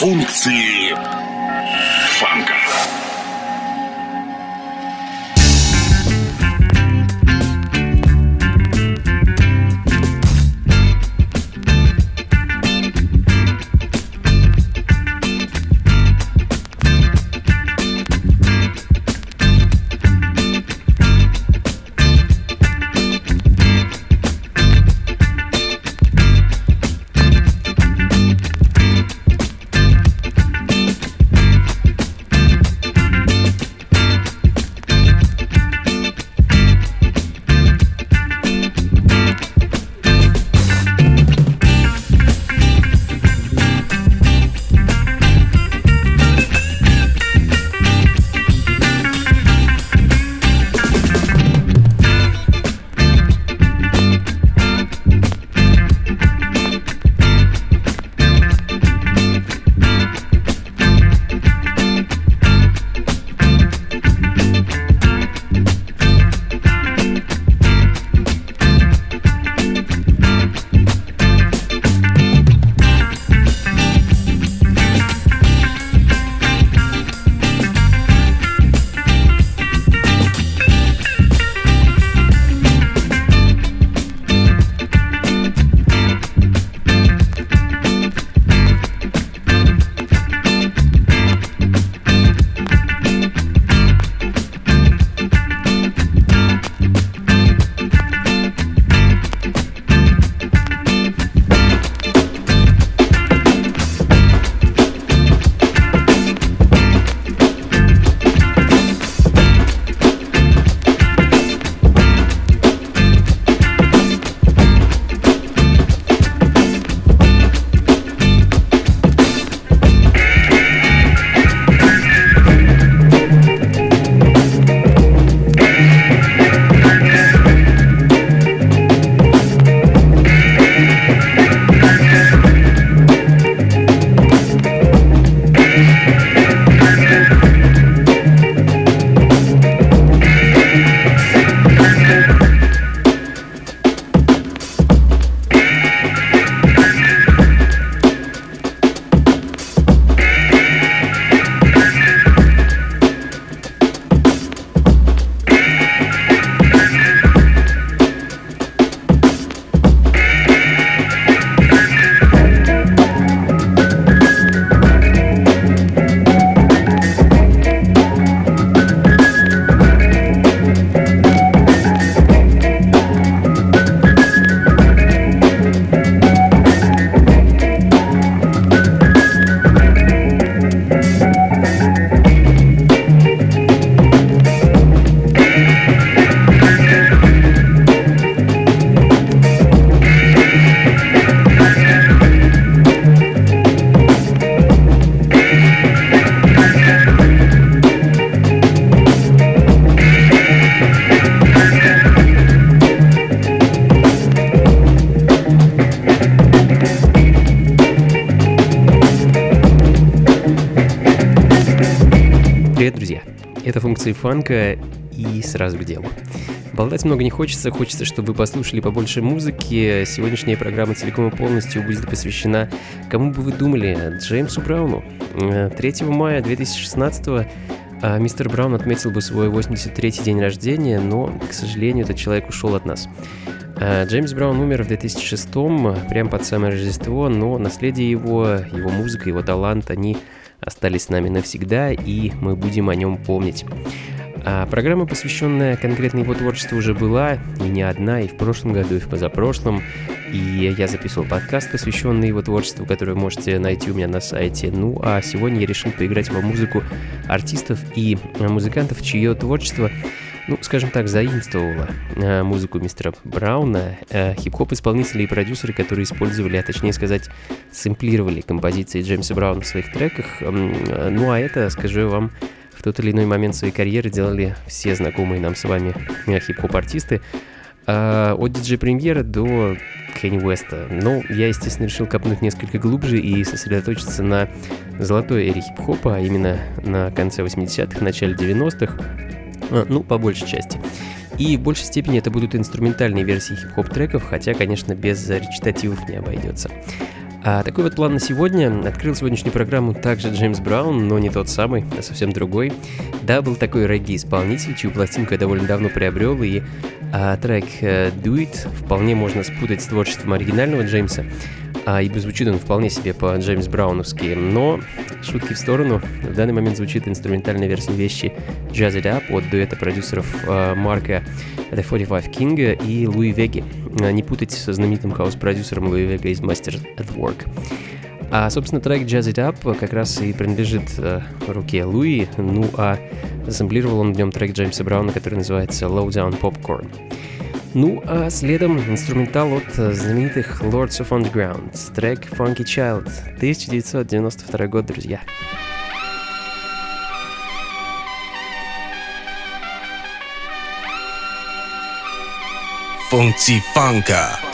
Функции фанка. Функции фанка и сразу к делу. Болтать много не хочется, хочется, чтобы вы послушали побольше музыки. Сегодняшняя программа целиком и полностью будет посвящена, кому бы вы думали, Джеймсу Брауну. 3 мая 2016 а, мистер Браун отметил бы свой 83-й день рождения, но, к сожалению, этот человек ушел от нас. А, Джеймс Браун умер в 2006-м, прям под самое Рождество, но наследие его, его музыка, его талант, они остались с нами навсегда, и мы будем о нем помнить. А программа, посвященная конкретно его творчеству, уже была, и не одна, и в прошлом году, и в позапрошлом. И я записывал подкаст, посвященный его творчеству, который вы можете найти у меня на сайте. Ну, а сегодня я решил поиграть во музыку артистов и музыкантов, чье творчество ну, скажем так, заимствовала э, музыку мистера Брауна, э, хип-хоп исполнители и продюсеры, которые использовали, а точнее сказать, сэмплировали композиции Джеймса Брауна в своих треках. Э, ну, а это, скажу вам, в тот или иной момент своей карьеры делали все знакомые нам с вами э, хип-хоп-артисты. Uh, от диджей премьера до Кенни Уэста. Но я, естественно, решил копнуть несколько глубже и сосредоточиться на золотой эре хип-хопа, а именно на конце 80-х, начале 90-х, а, ну, по большей части. И в большей степени это будут инструментальные версии хип-хоп треков, хотя, конечно, без речитативов не обойдется. А такой вот план на сегодня. Открыл сегодняшнюю программу также Джеймс Браун, но не тот самый, а совсем другой. Да, был такой регги-исполнитель, чью пластинку я довольно давно приобрел, и а, трек uh, Do It вполне можно спутать с творчеством оригинального Джеймса. А, ибо звучит он вполне себе по Джеймс Брауновски. Но, шутки в сторону, в данный момент звучит инструментальная версия вещи Jazz It Up от дуэта продюсеров а, Марка The 45 King и Луи Веги. А, не путать со знаменитым хаос-продюсером Луи Вега из Masters at Work. А, собственно, трек Jazz It Up как раз и принадлежит э, руке Луи, ну а зассемблировал он в нем трек Джеймса Брауна, который называется Low Down Popcorn. Ну а следом инструментал от э, знаменитых Lords of Underground, трек Funky Child, 1992 год, друзья. Funky Funka.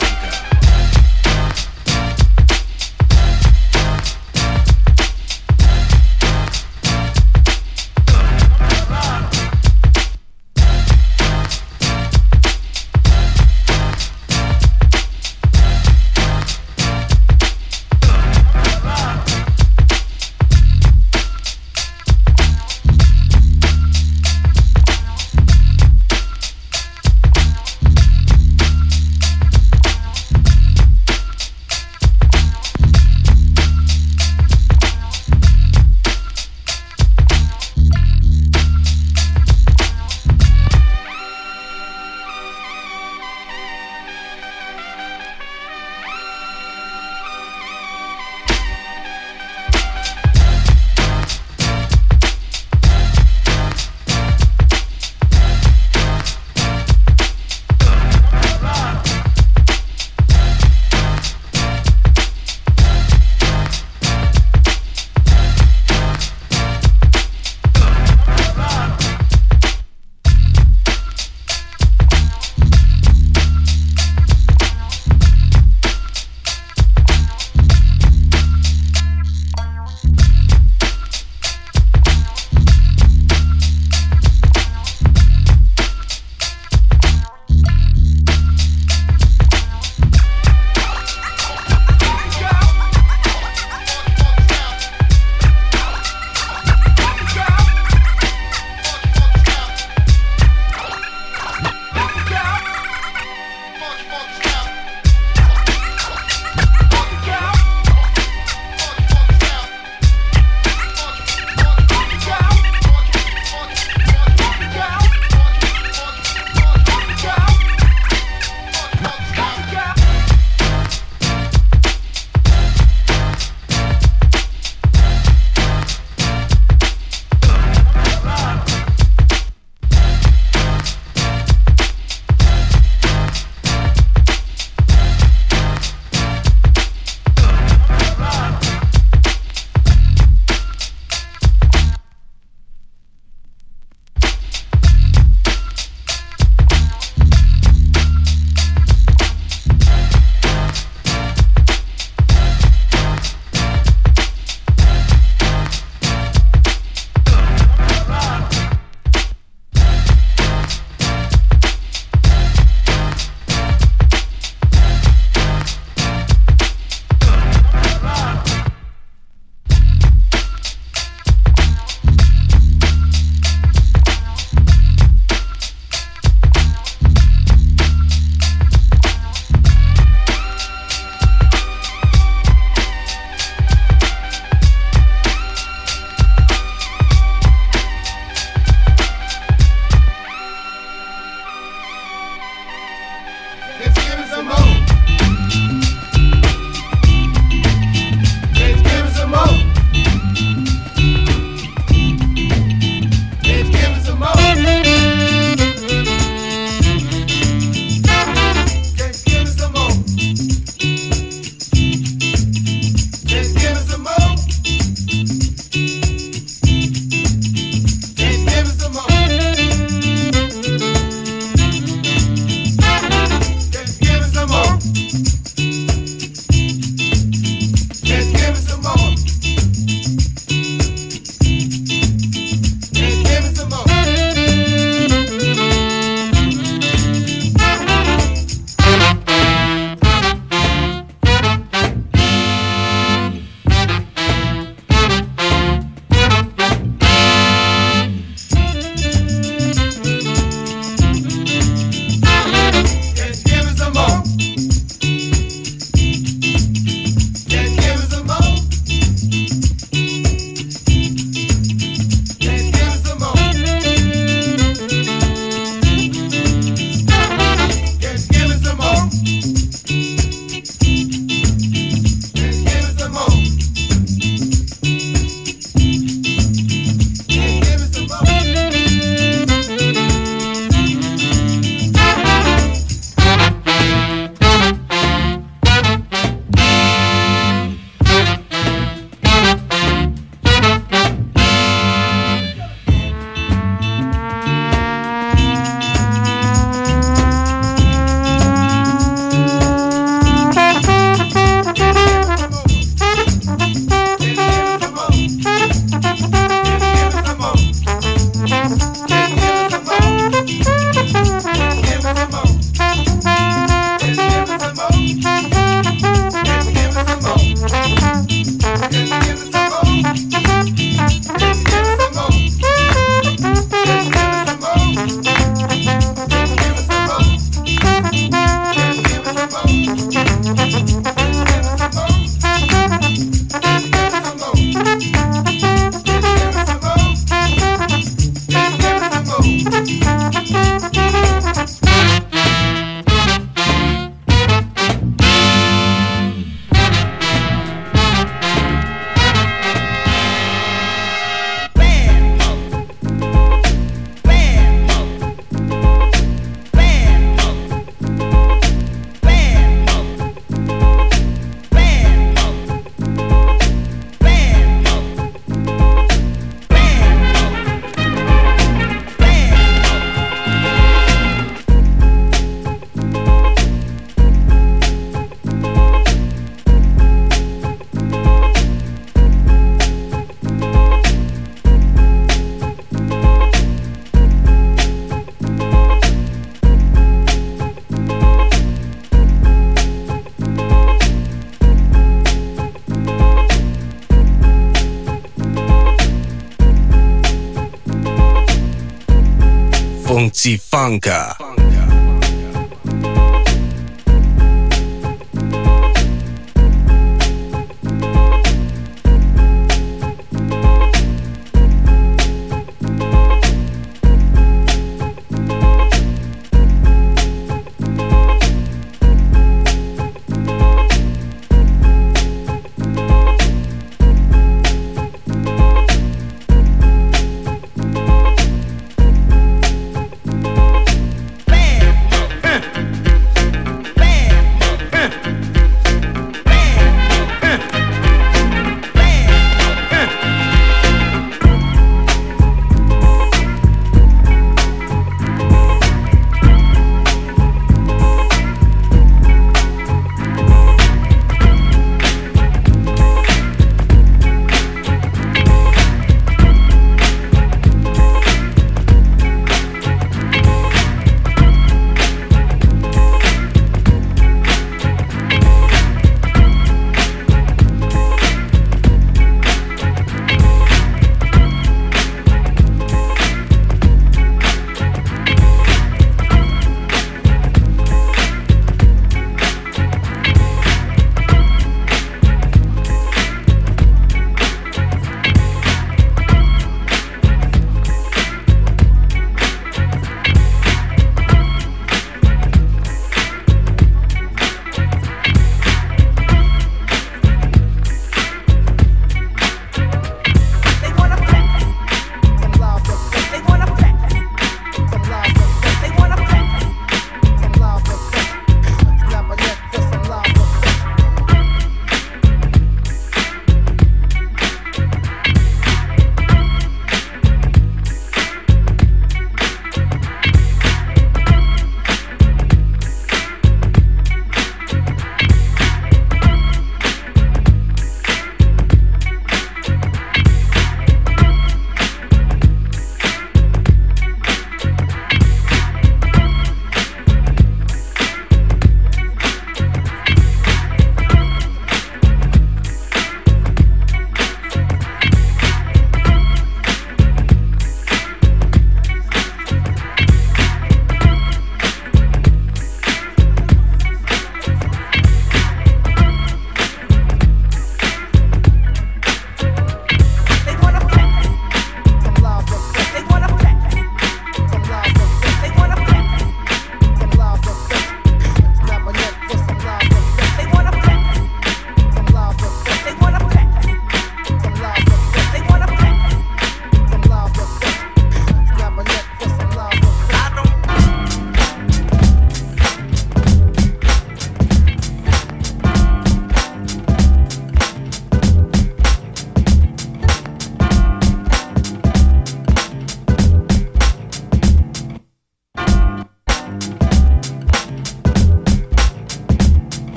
Franca.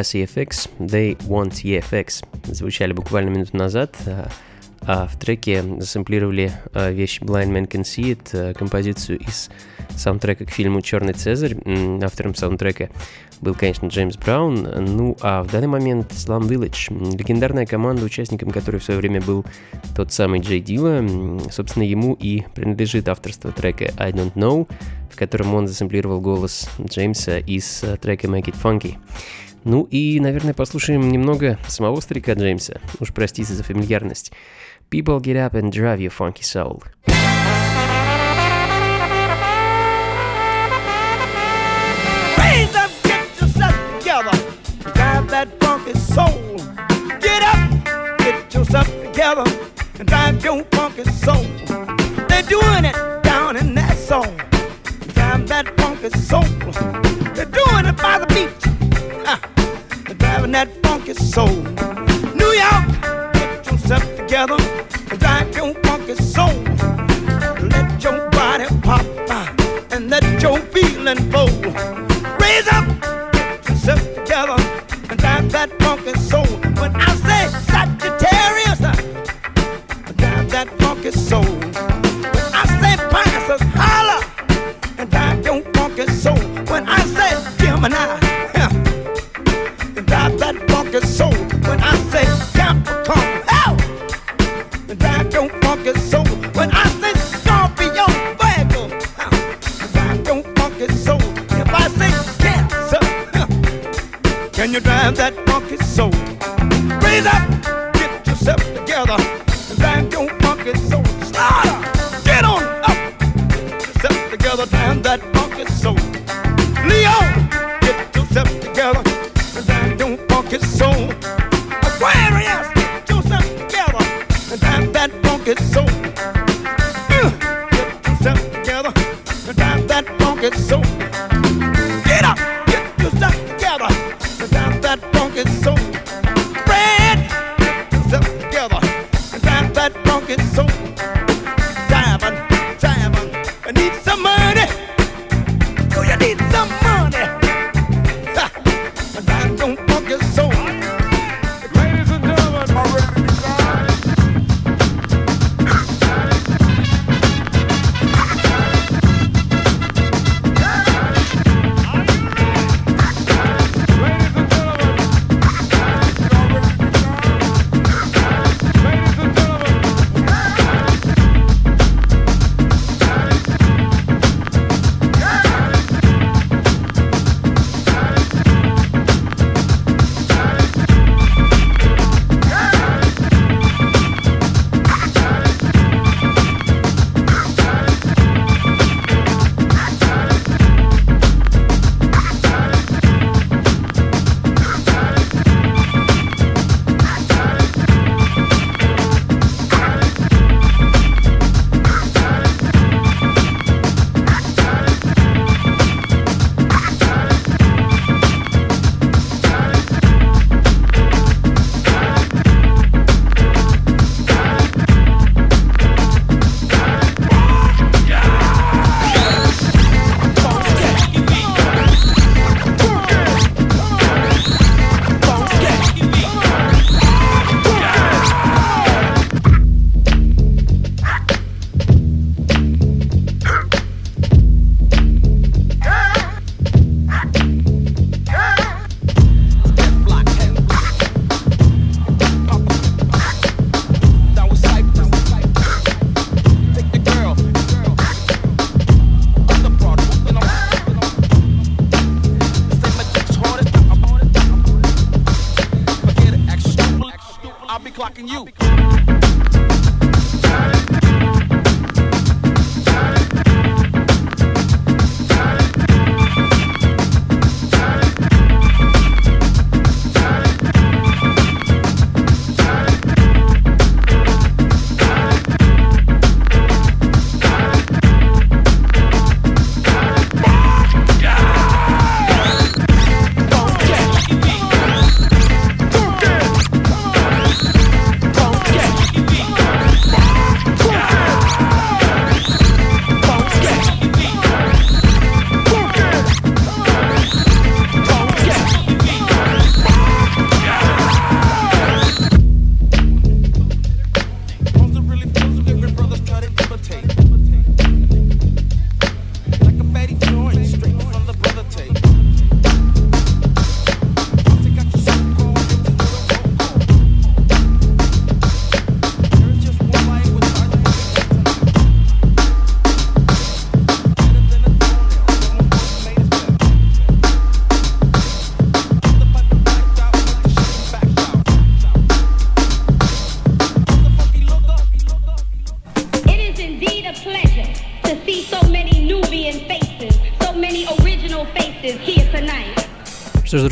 Das EFX, They Want EFX звучали буквально минуту назад, а, а в треке засэмплировали а, вещь Blind Man Can See It, а, композицию из саундтрека к фильму «Черный Цезарь». Автором саундтрека был, конечно, Джеймс Браун. Ну, а в данный момент Slum Village, легендарная команда, участником которой в свое время был тот самый Джей Дила. Собственно, ему и принадлежит авторство трека I Don't Know, в котором он засэмплировал голос Джеймса из трека Make It Funky. Ну и, наверное, послушаем немного самого старика Джеймса. Уж простите за фамильярность. People get up and drive your funky soul. That funky soul. Get up, get yourself together, and drive your funky soul. They're doing it down in that song. Drive that funky soul. They're doing it by the beach driving that funky soul. New York, get yourself together and drive your funky soul. Let your body pop and let your feeling flow. Raise up,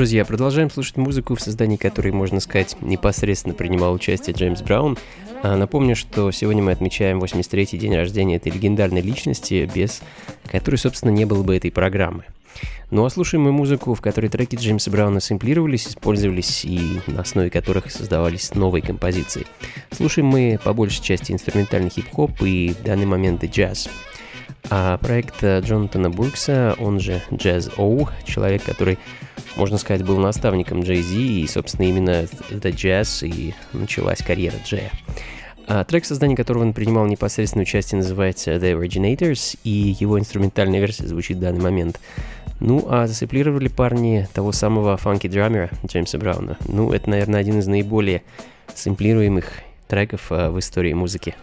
друзья, продолжаем слушать музыку, в создании которой, можно сказать, непосредственно принимал участие Джеймс Браун. А, Напомню, что сегодня мы отмечаем 83-й день рождения этой легендарной личности, без которой, собственно, не было бы этой программы. Ну а слушаем мы музыку, в которой треки Джеймса Брауна сэмплировались, использовались и на основе которых создавались новые композиции. Слушаем мы по большей части инструментальный хип-хоп и в данный момент и джаз. А проект э, Джонатана Буркса, он же Jazz O, человек, который, можно сказать, был наставником Джей Зи, и, собственно, именно это джаз и началась карьера Джея. А трек, в создании которого он принимал непосредственное участие, называется The Originators, и его инструментальная версия звучит в данный момент. Ну, а засэмплировали парни того самого фанки-драмера Джеймса Брауна. Ну, это, наверное, один из наиболее сэмплируемых треков а, в истории музыки.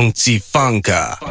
Funky Funka.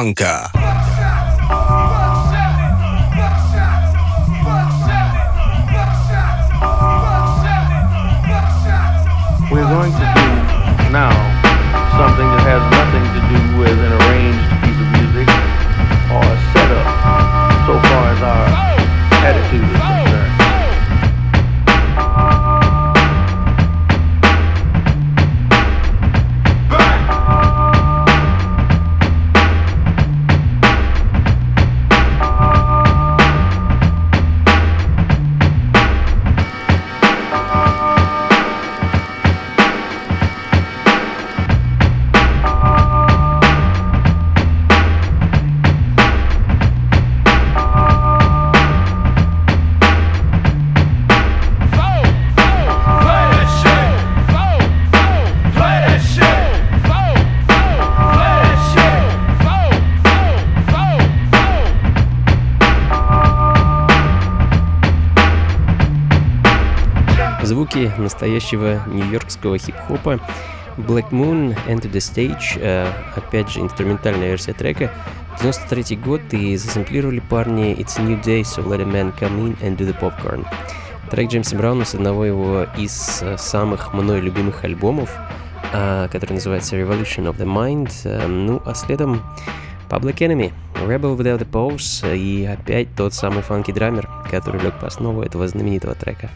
Angka. Настоящего нью-йоркского хип-хопа. Black Moon, Enter the Stage, э, опять же, инструментальная версия трека. 93 год, и засэмплировали парни It's a New Day, so let a man come in and do the popcorn. Трек Джеймса Брауна с одного его из э, самых мной любимых альбомов, э, который называется Revolution of the Mind. Ну, а следом Public Enemy, Rebel Without a э, и опять тот самый фанки-драмер, который лег по основу этого знаменитого трека.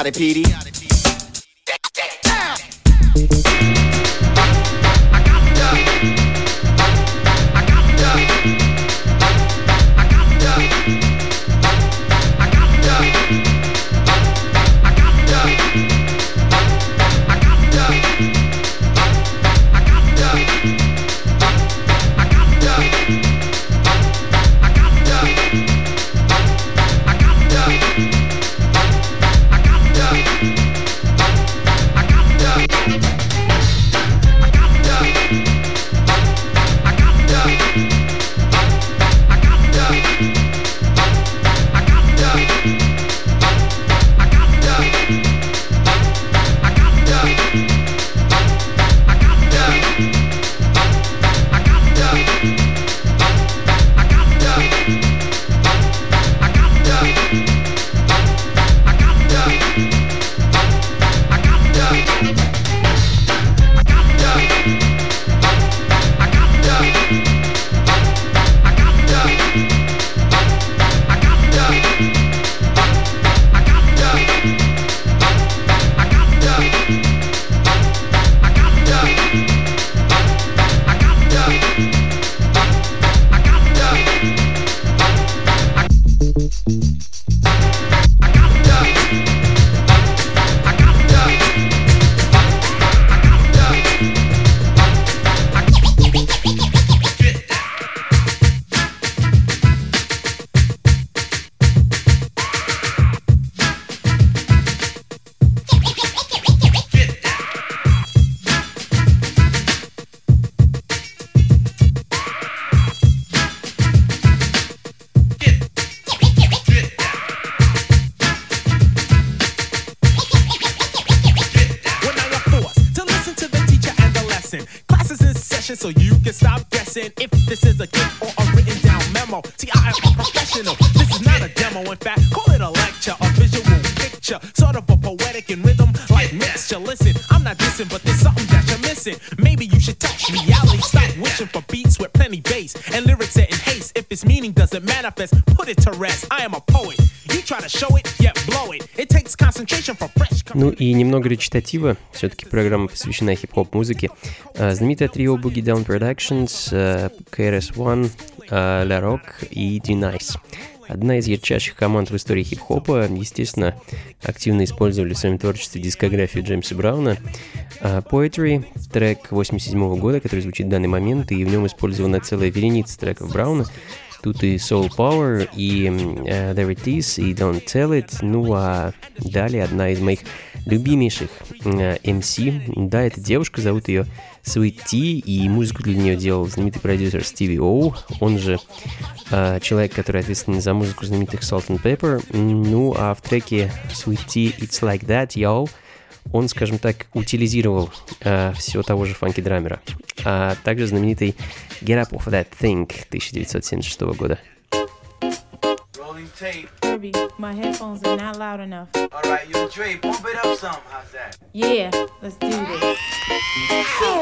about it, PD. Немного речитатива. Все-таки программа посвящена хип-хоп музыке. А, Знаменитое трио Boogie Down Productions, э, KRS-One, э, La Rock и D-Nice. Одна из ярчайших команд в истории хип-хопа. Естественно, активно использовали в своем творчестве дискографию Джеймса Брауна. А, Poetry, трек 87 года, который звучит в данный момент, и в нем использована целая вереница треков Брауна. Тут и Soul Power, и э, There It Is, и Don't Tell It. Ну а далее одна из моих любимейших э, MC. Да, эта девушка, зовут ее Sweet Tea, и музыку для нее делал знаменитый продюсер Стиви Оу, он же э, человек, который ответственен за музыку знаменитых Salt and Pepper. Ну а в треке Sweet Tea It's Like That, Y'all, он, скажем так, утилизировал э, всего того же фанки-драмера. А также знаменитый Get Up Off That Thing 1976 года. Rolling tape. Kirby, my headphones are not loud enough. All right, yo, Dre, bump it up some. How's that? Yeah, let's do this.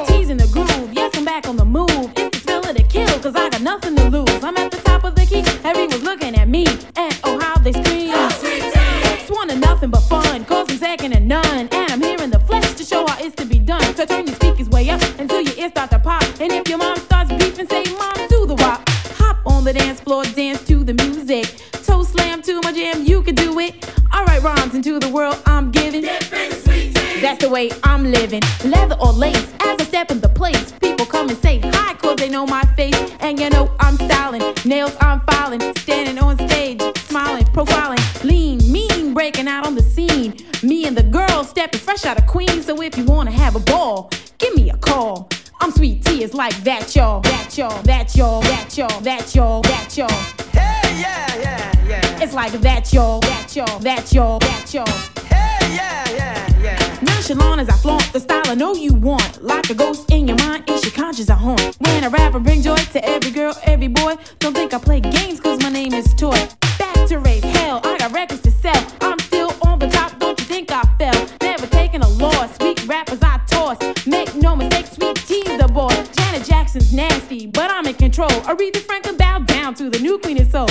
Teas in the groove, yes, I'm back on the move. It's the thrill of the kill, cause I got nothing to lose. I'm at the top of the key, everyone's looking at me. And oh, how they scream. It's one of nothing but fun, cause I'm second to none. And I'm here in the flesh to show how it's to be done. So turn your speakers way up until your ears start to pop. And if your mom starts beefing, say, Mom, do the wop. Hop on the dance floor, dance to the music. You can do it. Alright, rhymes into the world I'm giving. That's the way I'm living. Leather or lace, as I step in the place, people come and say hi, cause they know my face. And you know I'm styling, nails I'm filing, standing on stage, smiling, profiling, lean, mean, breaking out on the scene. Me and the girls stepping fresh out of Queens, so if you wanna have a ball, give me a call. I'm sweet tea, it's like that, y'all, that, y'all, that, y'all, that, y'all, that, y'all, that, y'all. Hey, yeah, yeah. It's like that, y'all, that, y'all, that, y'all, that, y'all. Hey, yeah, yeah, yeah. Nonchalant as I flaunt the style I know you want. Like a ghost in your mind, is your conscience a haunt. When a rapper bring joy to every girl, every boy, don't think I play games cause my name is Toy. Back to raise hell, I got records to sell. I'm still on the top, don't you think I fell? Never taking a loss, sweet rappers I toss. Make no mistake, sweet tease the boy. Janet Jackson's nasty, but I'm in control. Aretha Franklin bowed down to the new queen of soul.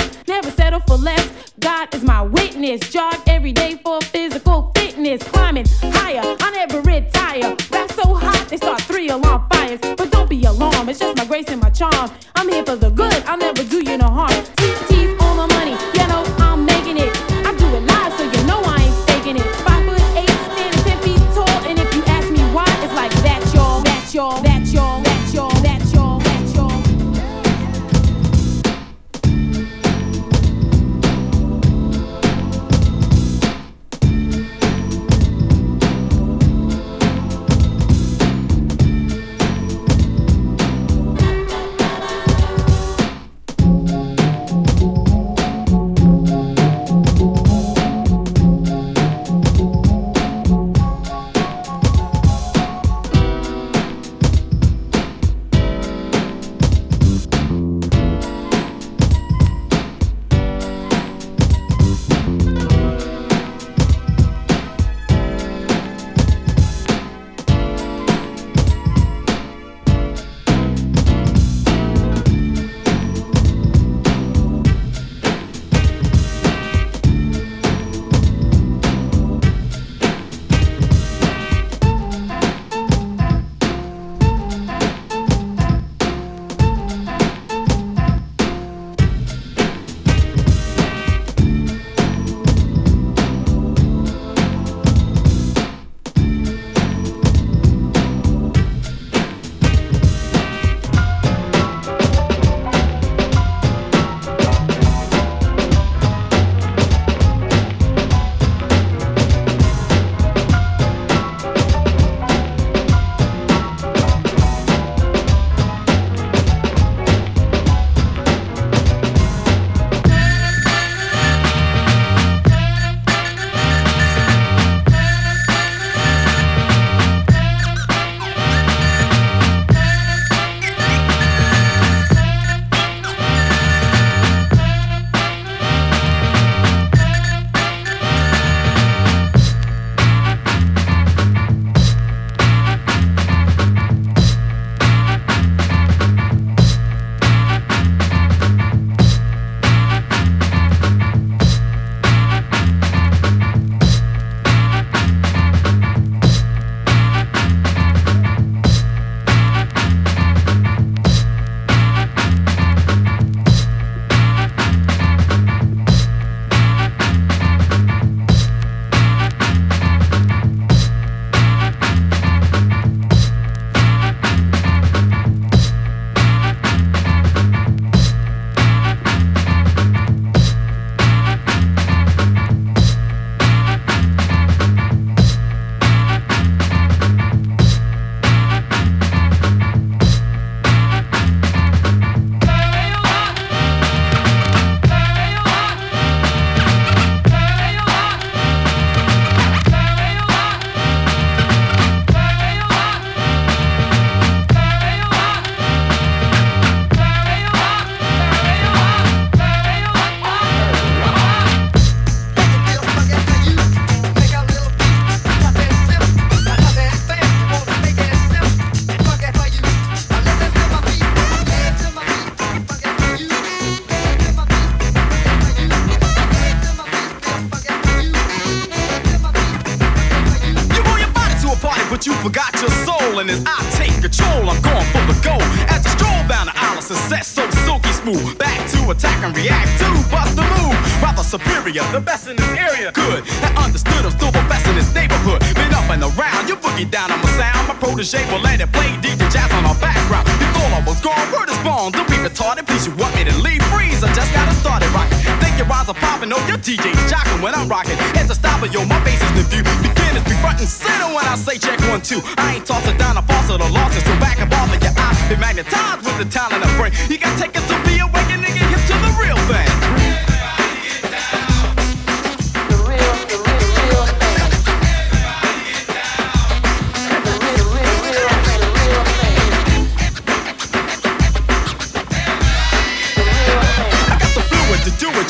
I'm rocking. Heads are stopping, yo, my face is the view. Beginners be front and center when I say check one, two. I ain't tossing down a false or the losses, so back and off of your eyes. Been magnetized with the talent of brain. You gotta take it to be awakened and get hip to the real thing.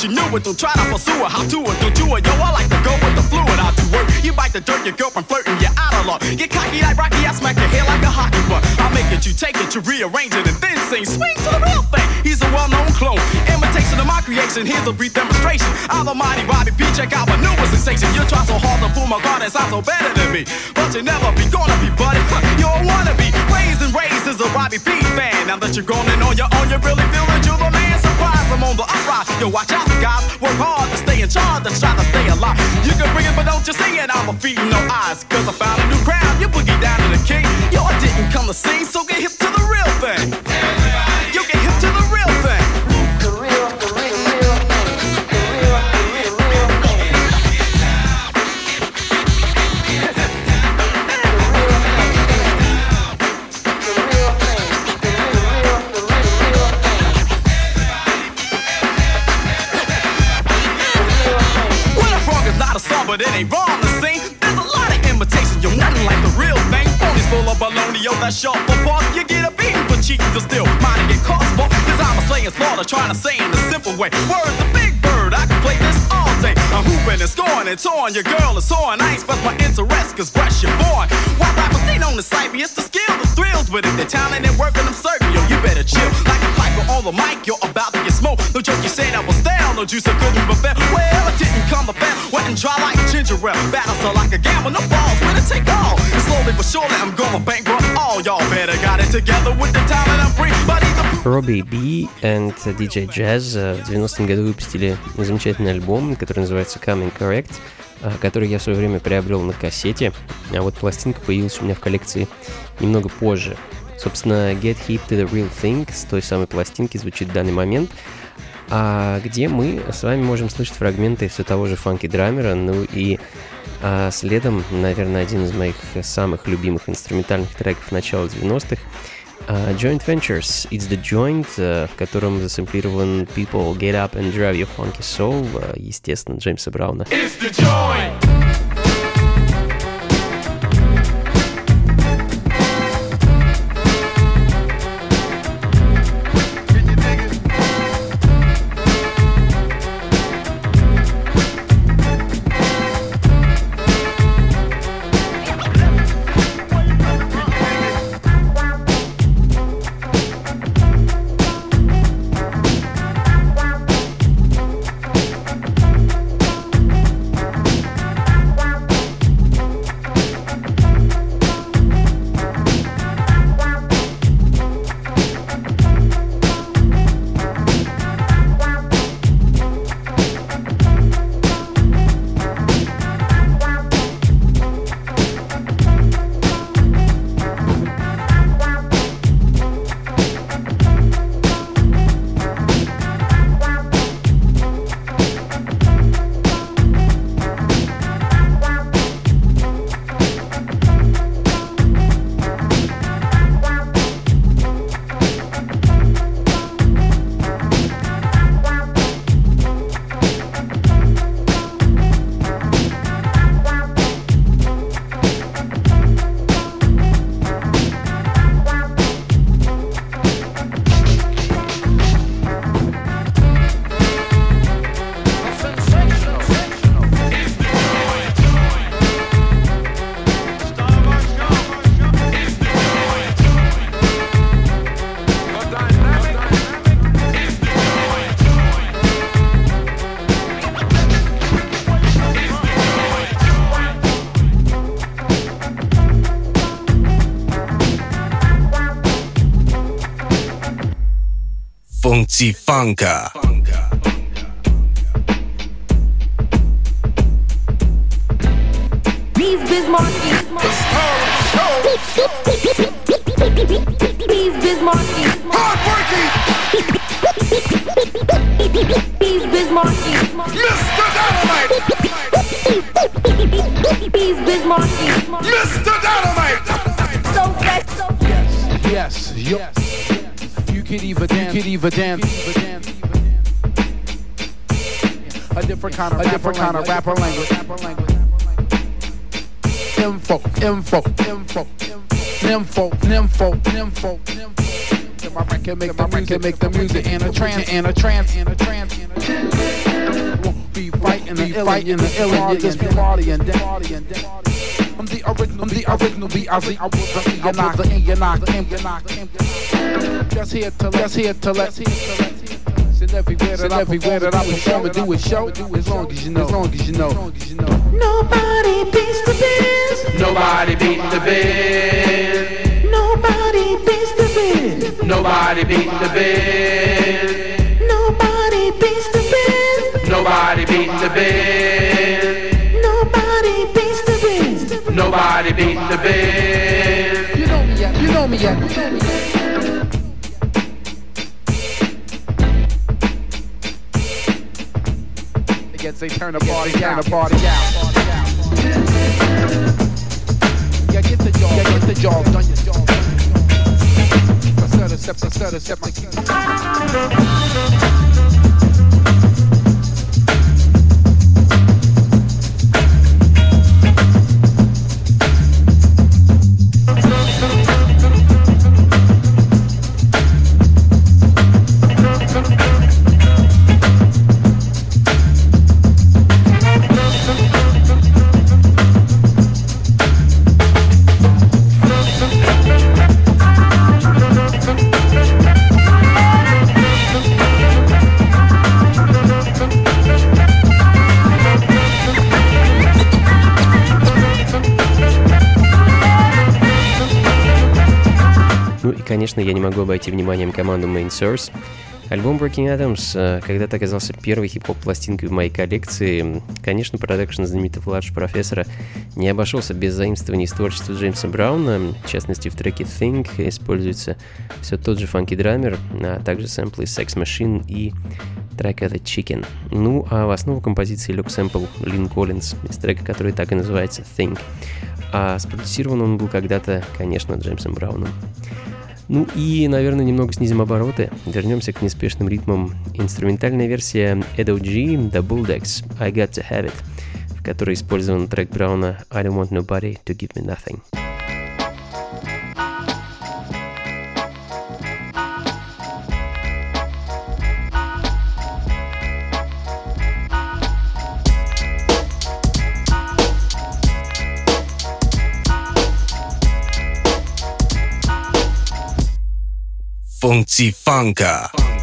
you knew it, don't try to pursue it. How to it, your girlfriend flirting, you're out of luck. Get cocky like Rocky, I smack your hair like a hockey puck. I'll make it, you take it, you rearrange it, and then sing. Swing to the real thing. He's a well-known clone. Imitation of my creation. Here's a brief demonstration. I'm the mighty Bobby P. Check out my newest sensation. You try so hard to fool my guard and sound so better than me. But you never be gonna be, buddy. You don't wanna be. Raised and raised as a Bobby P fan. Now that you're gone and on your own, you really feel that you're the man. I'm on the uprise. Yo, watch out, guys. Work hard to stay in charge and try to stay alive. You can bring it, but don't you see it? I'm a feet and no eyes. Cause I found a new crowd. You boogie down to the king. Yo, I didn't come to sing, that's short for park. You get a beating for cheating, to still mine get caught for. Cause I'm a slaying slaughter, trying to say in a simple way. Word the big bird, I can play this all day. I'm hooping and scoring and torn, your girl is sawing. I ain't express my interest, cause fresh you're born. Why rappers, they known to cite me, it's the skill, the thrills with it. They're talent and working, I'm certain, yo, you better chill. Like a piper on the mic, you're about to get smoked. No joke, you said I was down, no juice, I couldn't prepare. Well, I didn't come to fair, wet and dry like ginger ale. Battle so like a gamble, no balls, winner take all. And slowly but surely, I'm gonna bankrupt all. Y'all better got it together with the talent I'm free, but Robbie B and DJ Jazz э, в 90-м году выпустили замечательный альбом, который называется Coming Correct, э, который я в свое время приобрел на кассете, а вот пластинка появилась у меня в коллекции немного позже. Собственно, Get Hip to the Real Thing с той самой пластинки звучит в данный момент, а где мы с вами можем слышать фрагменты все того же фанки драмера, ну и а, следом, наверное, один из моих самых любимых инструментальных треков начала 90-х а, Joint Ventures, It's the Joint, э, в котором засэмплирован People Get Up and Drive Your Funky Soul, э, естественно, Джеймса Брауна. It's the joint. Funky Funka. These Bismarcky. These Bismarcky. Hardworking. These Bismarcky. Mr. Dynamite. These Bismarcky. Mr. Dynamite. So fresh, so Yes, yes. You could even dance. You could even dance. A different kind of, a different kind of rapper language. Info, info, info, nympho, nympho, nympho, nympho. My record make my record make the music in a trance, in a trance, in a trance, in a trance. be fighting the fighting the alien, this party and I'm the original, I'm the original B.I.Z. I was the Enoch, the Enoch, the Enoch. Just here to let, just here to let's here to. And everywhere that, everywhere that I perform and do a show, as long as you know, as long as you know. Nobody beats the biz. Nobody beat the biz. Nobody beats the biz. Nobody beat the biz. Nobody beats the biz. Nobody beat the biz. Nobody beats the biz. You know me yet. You know me yet. You know me yet. They turn the party, turn the party out. Yeah, get the job, yeah, get the job, done your job. I said, I set I set I said, my конечно, я не могу обойти вниманием команду Main Source. Альбом Breaking Atoms э, когда-то оказался первой хип-хоп-пластинкой в моей коллекции. Конечно, продакшн знаменитого Ладж Профессора не обошелся без заимствований из творчества Джеймса Брауна. В частности, в треке Think используется все тот же фанки-драмер, а также сэмплы Sex Machine и трека The Chicken. Ну, а в основу композиции лег сэмпл Лин Коллинз из трека, который так и называется Think. А спродюсирован он был когда-то, конечно, Джеймсом Брауном. Ну и, наверное, немного снизим обороты. Вернемся к неспешным ритмам. Инструментальная версия Edo G The Bulldogs I Got To Have It, в которой использован трек Брауна I Don't Want Nobody To Give Me Nothing. 蹦迪 Funka。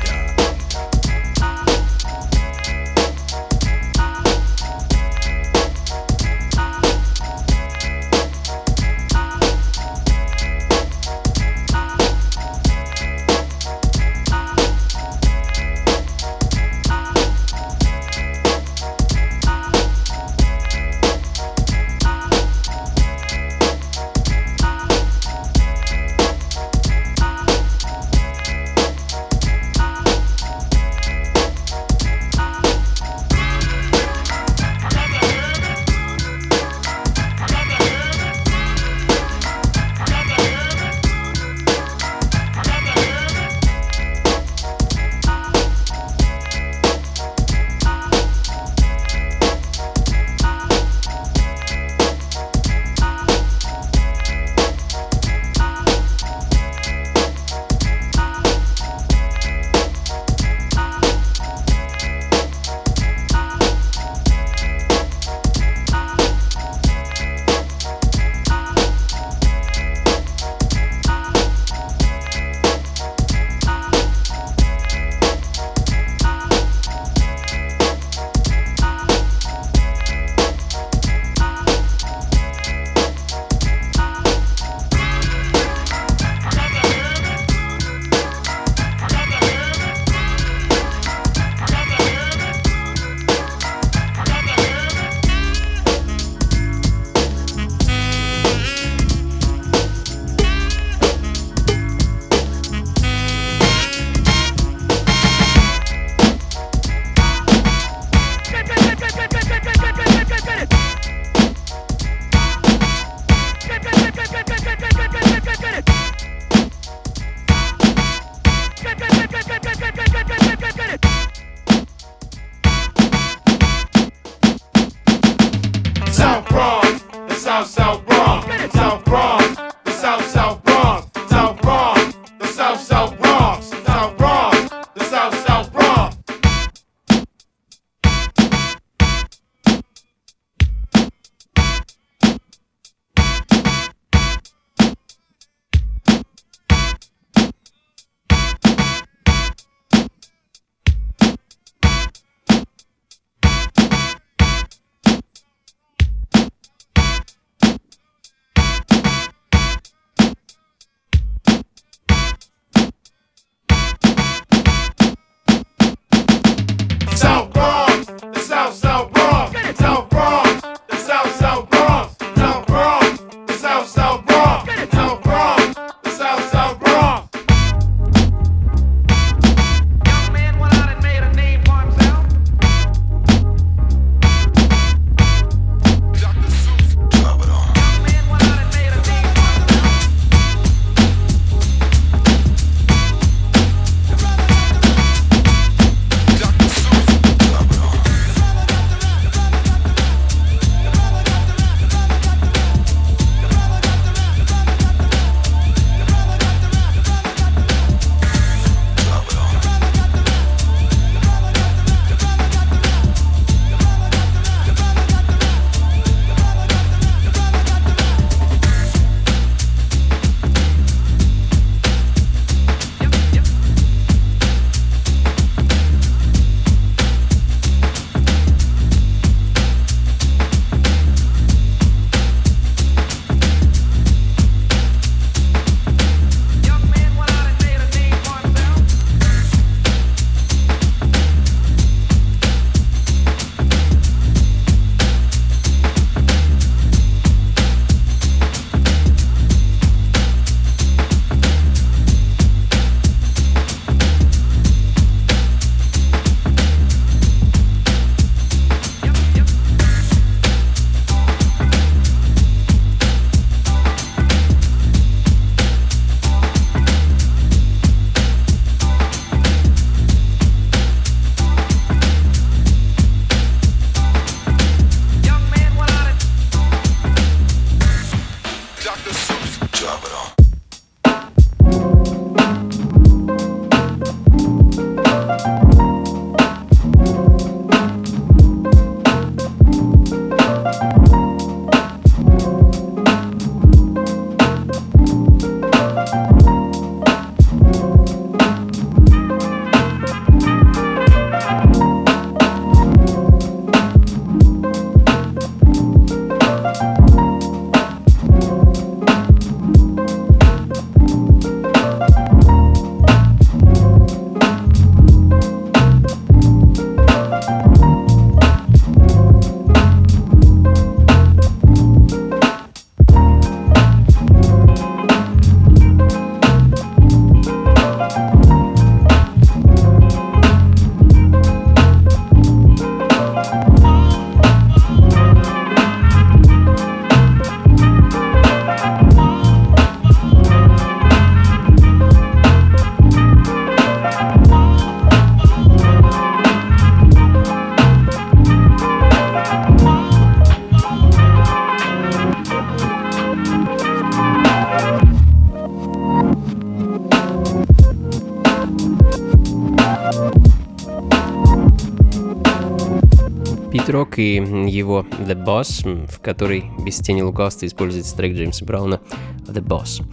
Рок и его The Boss, в которой без тени лукавства используется трек Джеймса Брауна The Boss.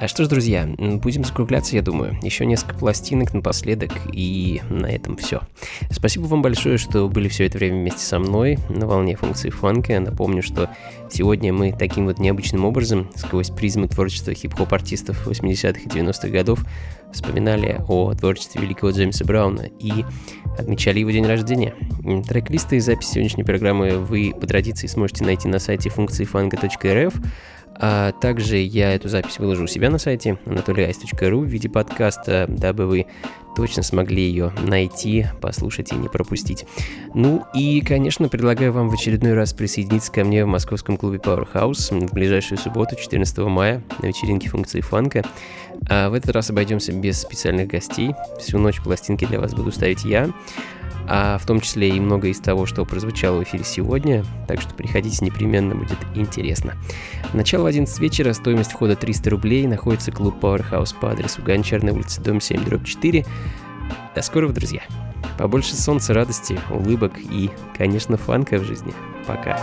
А что ж, друзья, будем закругляться, я думаю. Еще несколько пластинок напоследок, и на этом все. Спасибо вам большое, что были все это время вместе со мной на волне функции фанка. Напомню, что сегодня мы таким вот необычным образом, сквозь призму творчества хип-хоп артистов 80-х и 90-х годов, вспоминали о творчестве великого Джеймса Брауна и отмечали его день рождения. Трек-листы и запись сегодняшней программы вы по традиции сможете найти на сайте функции фанка.рф, а также я эту запись выложу у себя на сайте anatolyice.ru в виде подкаста, дабы вы точно смогли ее найти, послушать и не пропустить. Ну и, конечно, предлагаю вам в очередной раз присоединиться ко мне в московском клубе Powerhouse в ближайшую субботу, 14 мая, на вечеринке функции фанка. А в этот раз обойдемся без специальных гостей. Всю ночь пластинки для вас буду ставить я а в том числе и много из того, что прозвучало в эфире сегодня, так что приходите непременно, будет интересно. Начало 11 вечера, стоимость входа 300 рублей, находится клуб Powerhouse по адресу Гончарная улица, дом 7, дробь 4. До скорого, друзья! Побольше солнца, радости, улыбок и, конечно, фанка в жизни. Пока!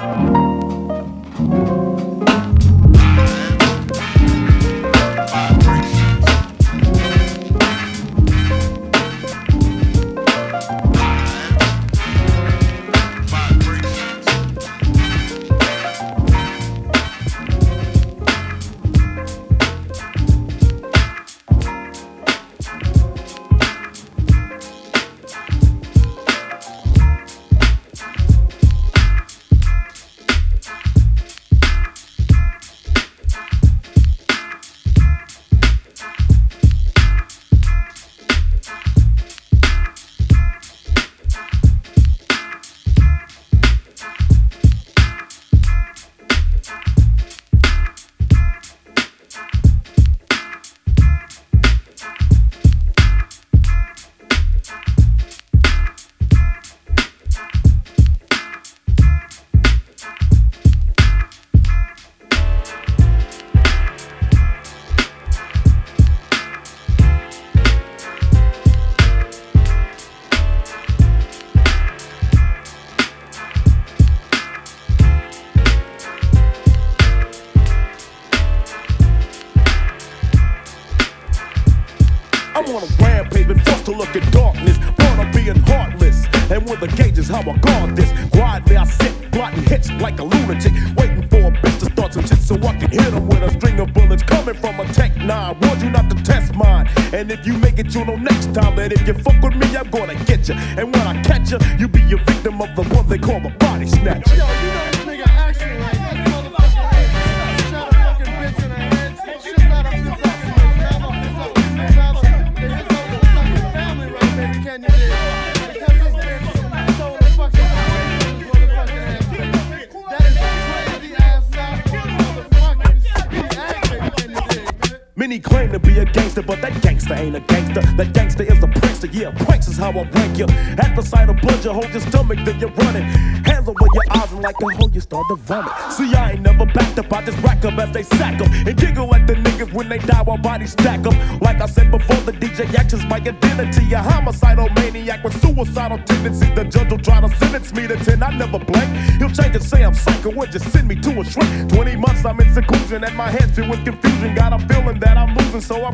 Summit.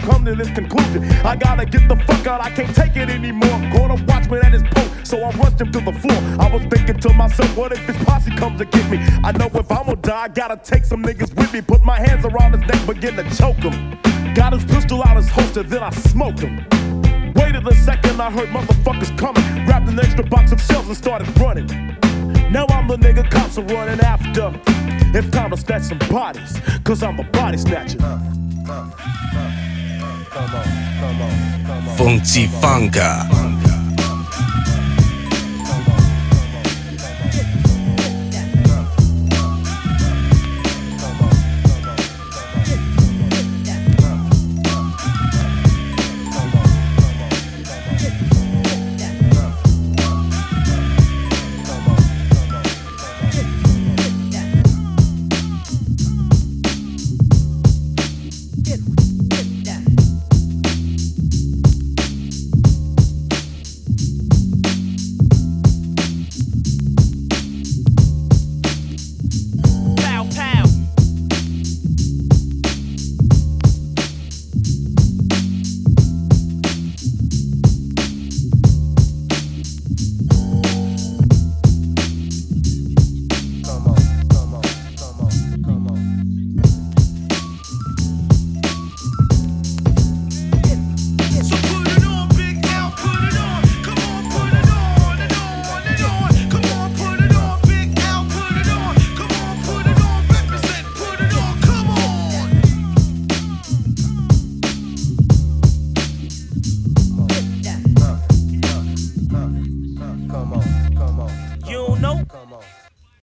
come to this conclusion. I gotta get the fuck out, I can't take it anymore. Caught a watchman at his post, so I rushed him to the floor. I was thinking to myself, what if this posse comes to get me? I know if I'ma die, I gotta take some niggas with me. Put my hands around his neck, begin to choke him. Got his pistol out his holster, then I smoked him. Waited a second, I heard motherfuckers coming. Grabbed an extra box of shells and started running. Now I'm the nigga cops are running after. It's time to snatch some bodies, cause I'm a body snatcher. Uh, uh, uh. Funky Funka.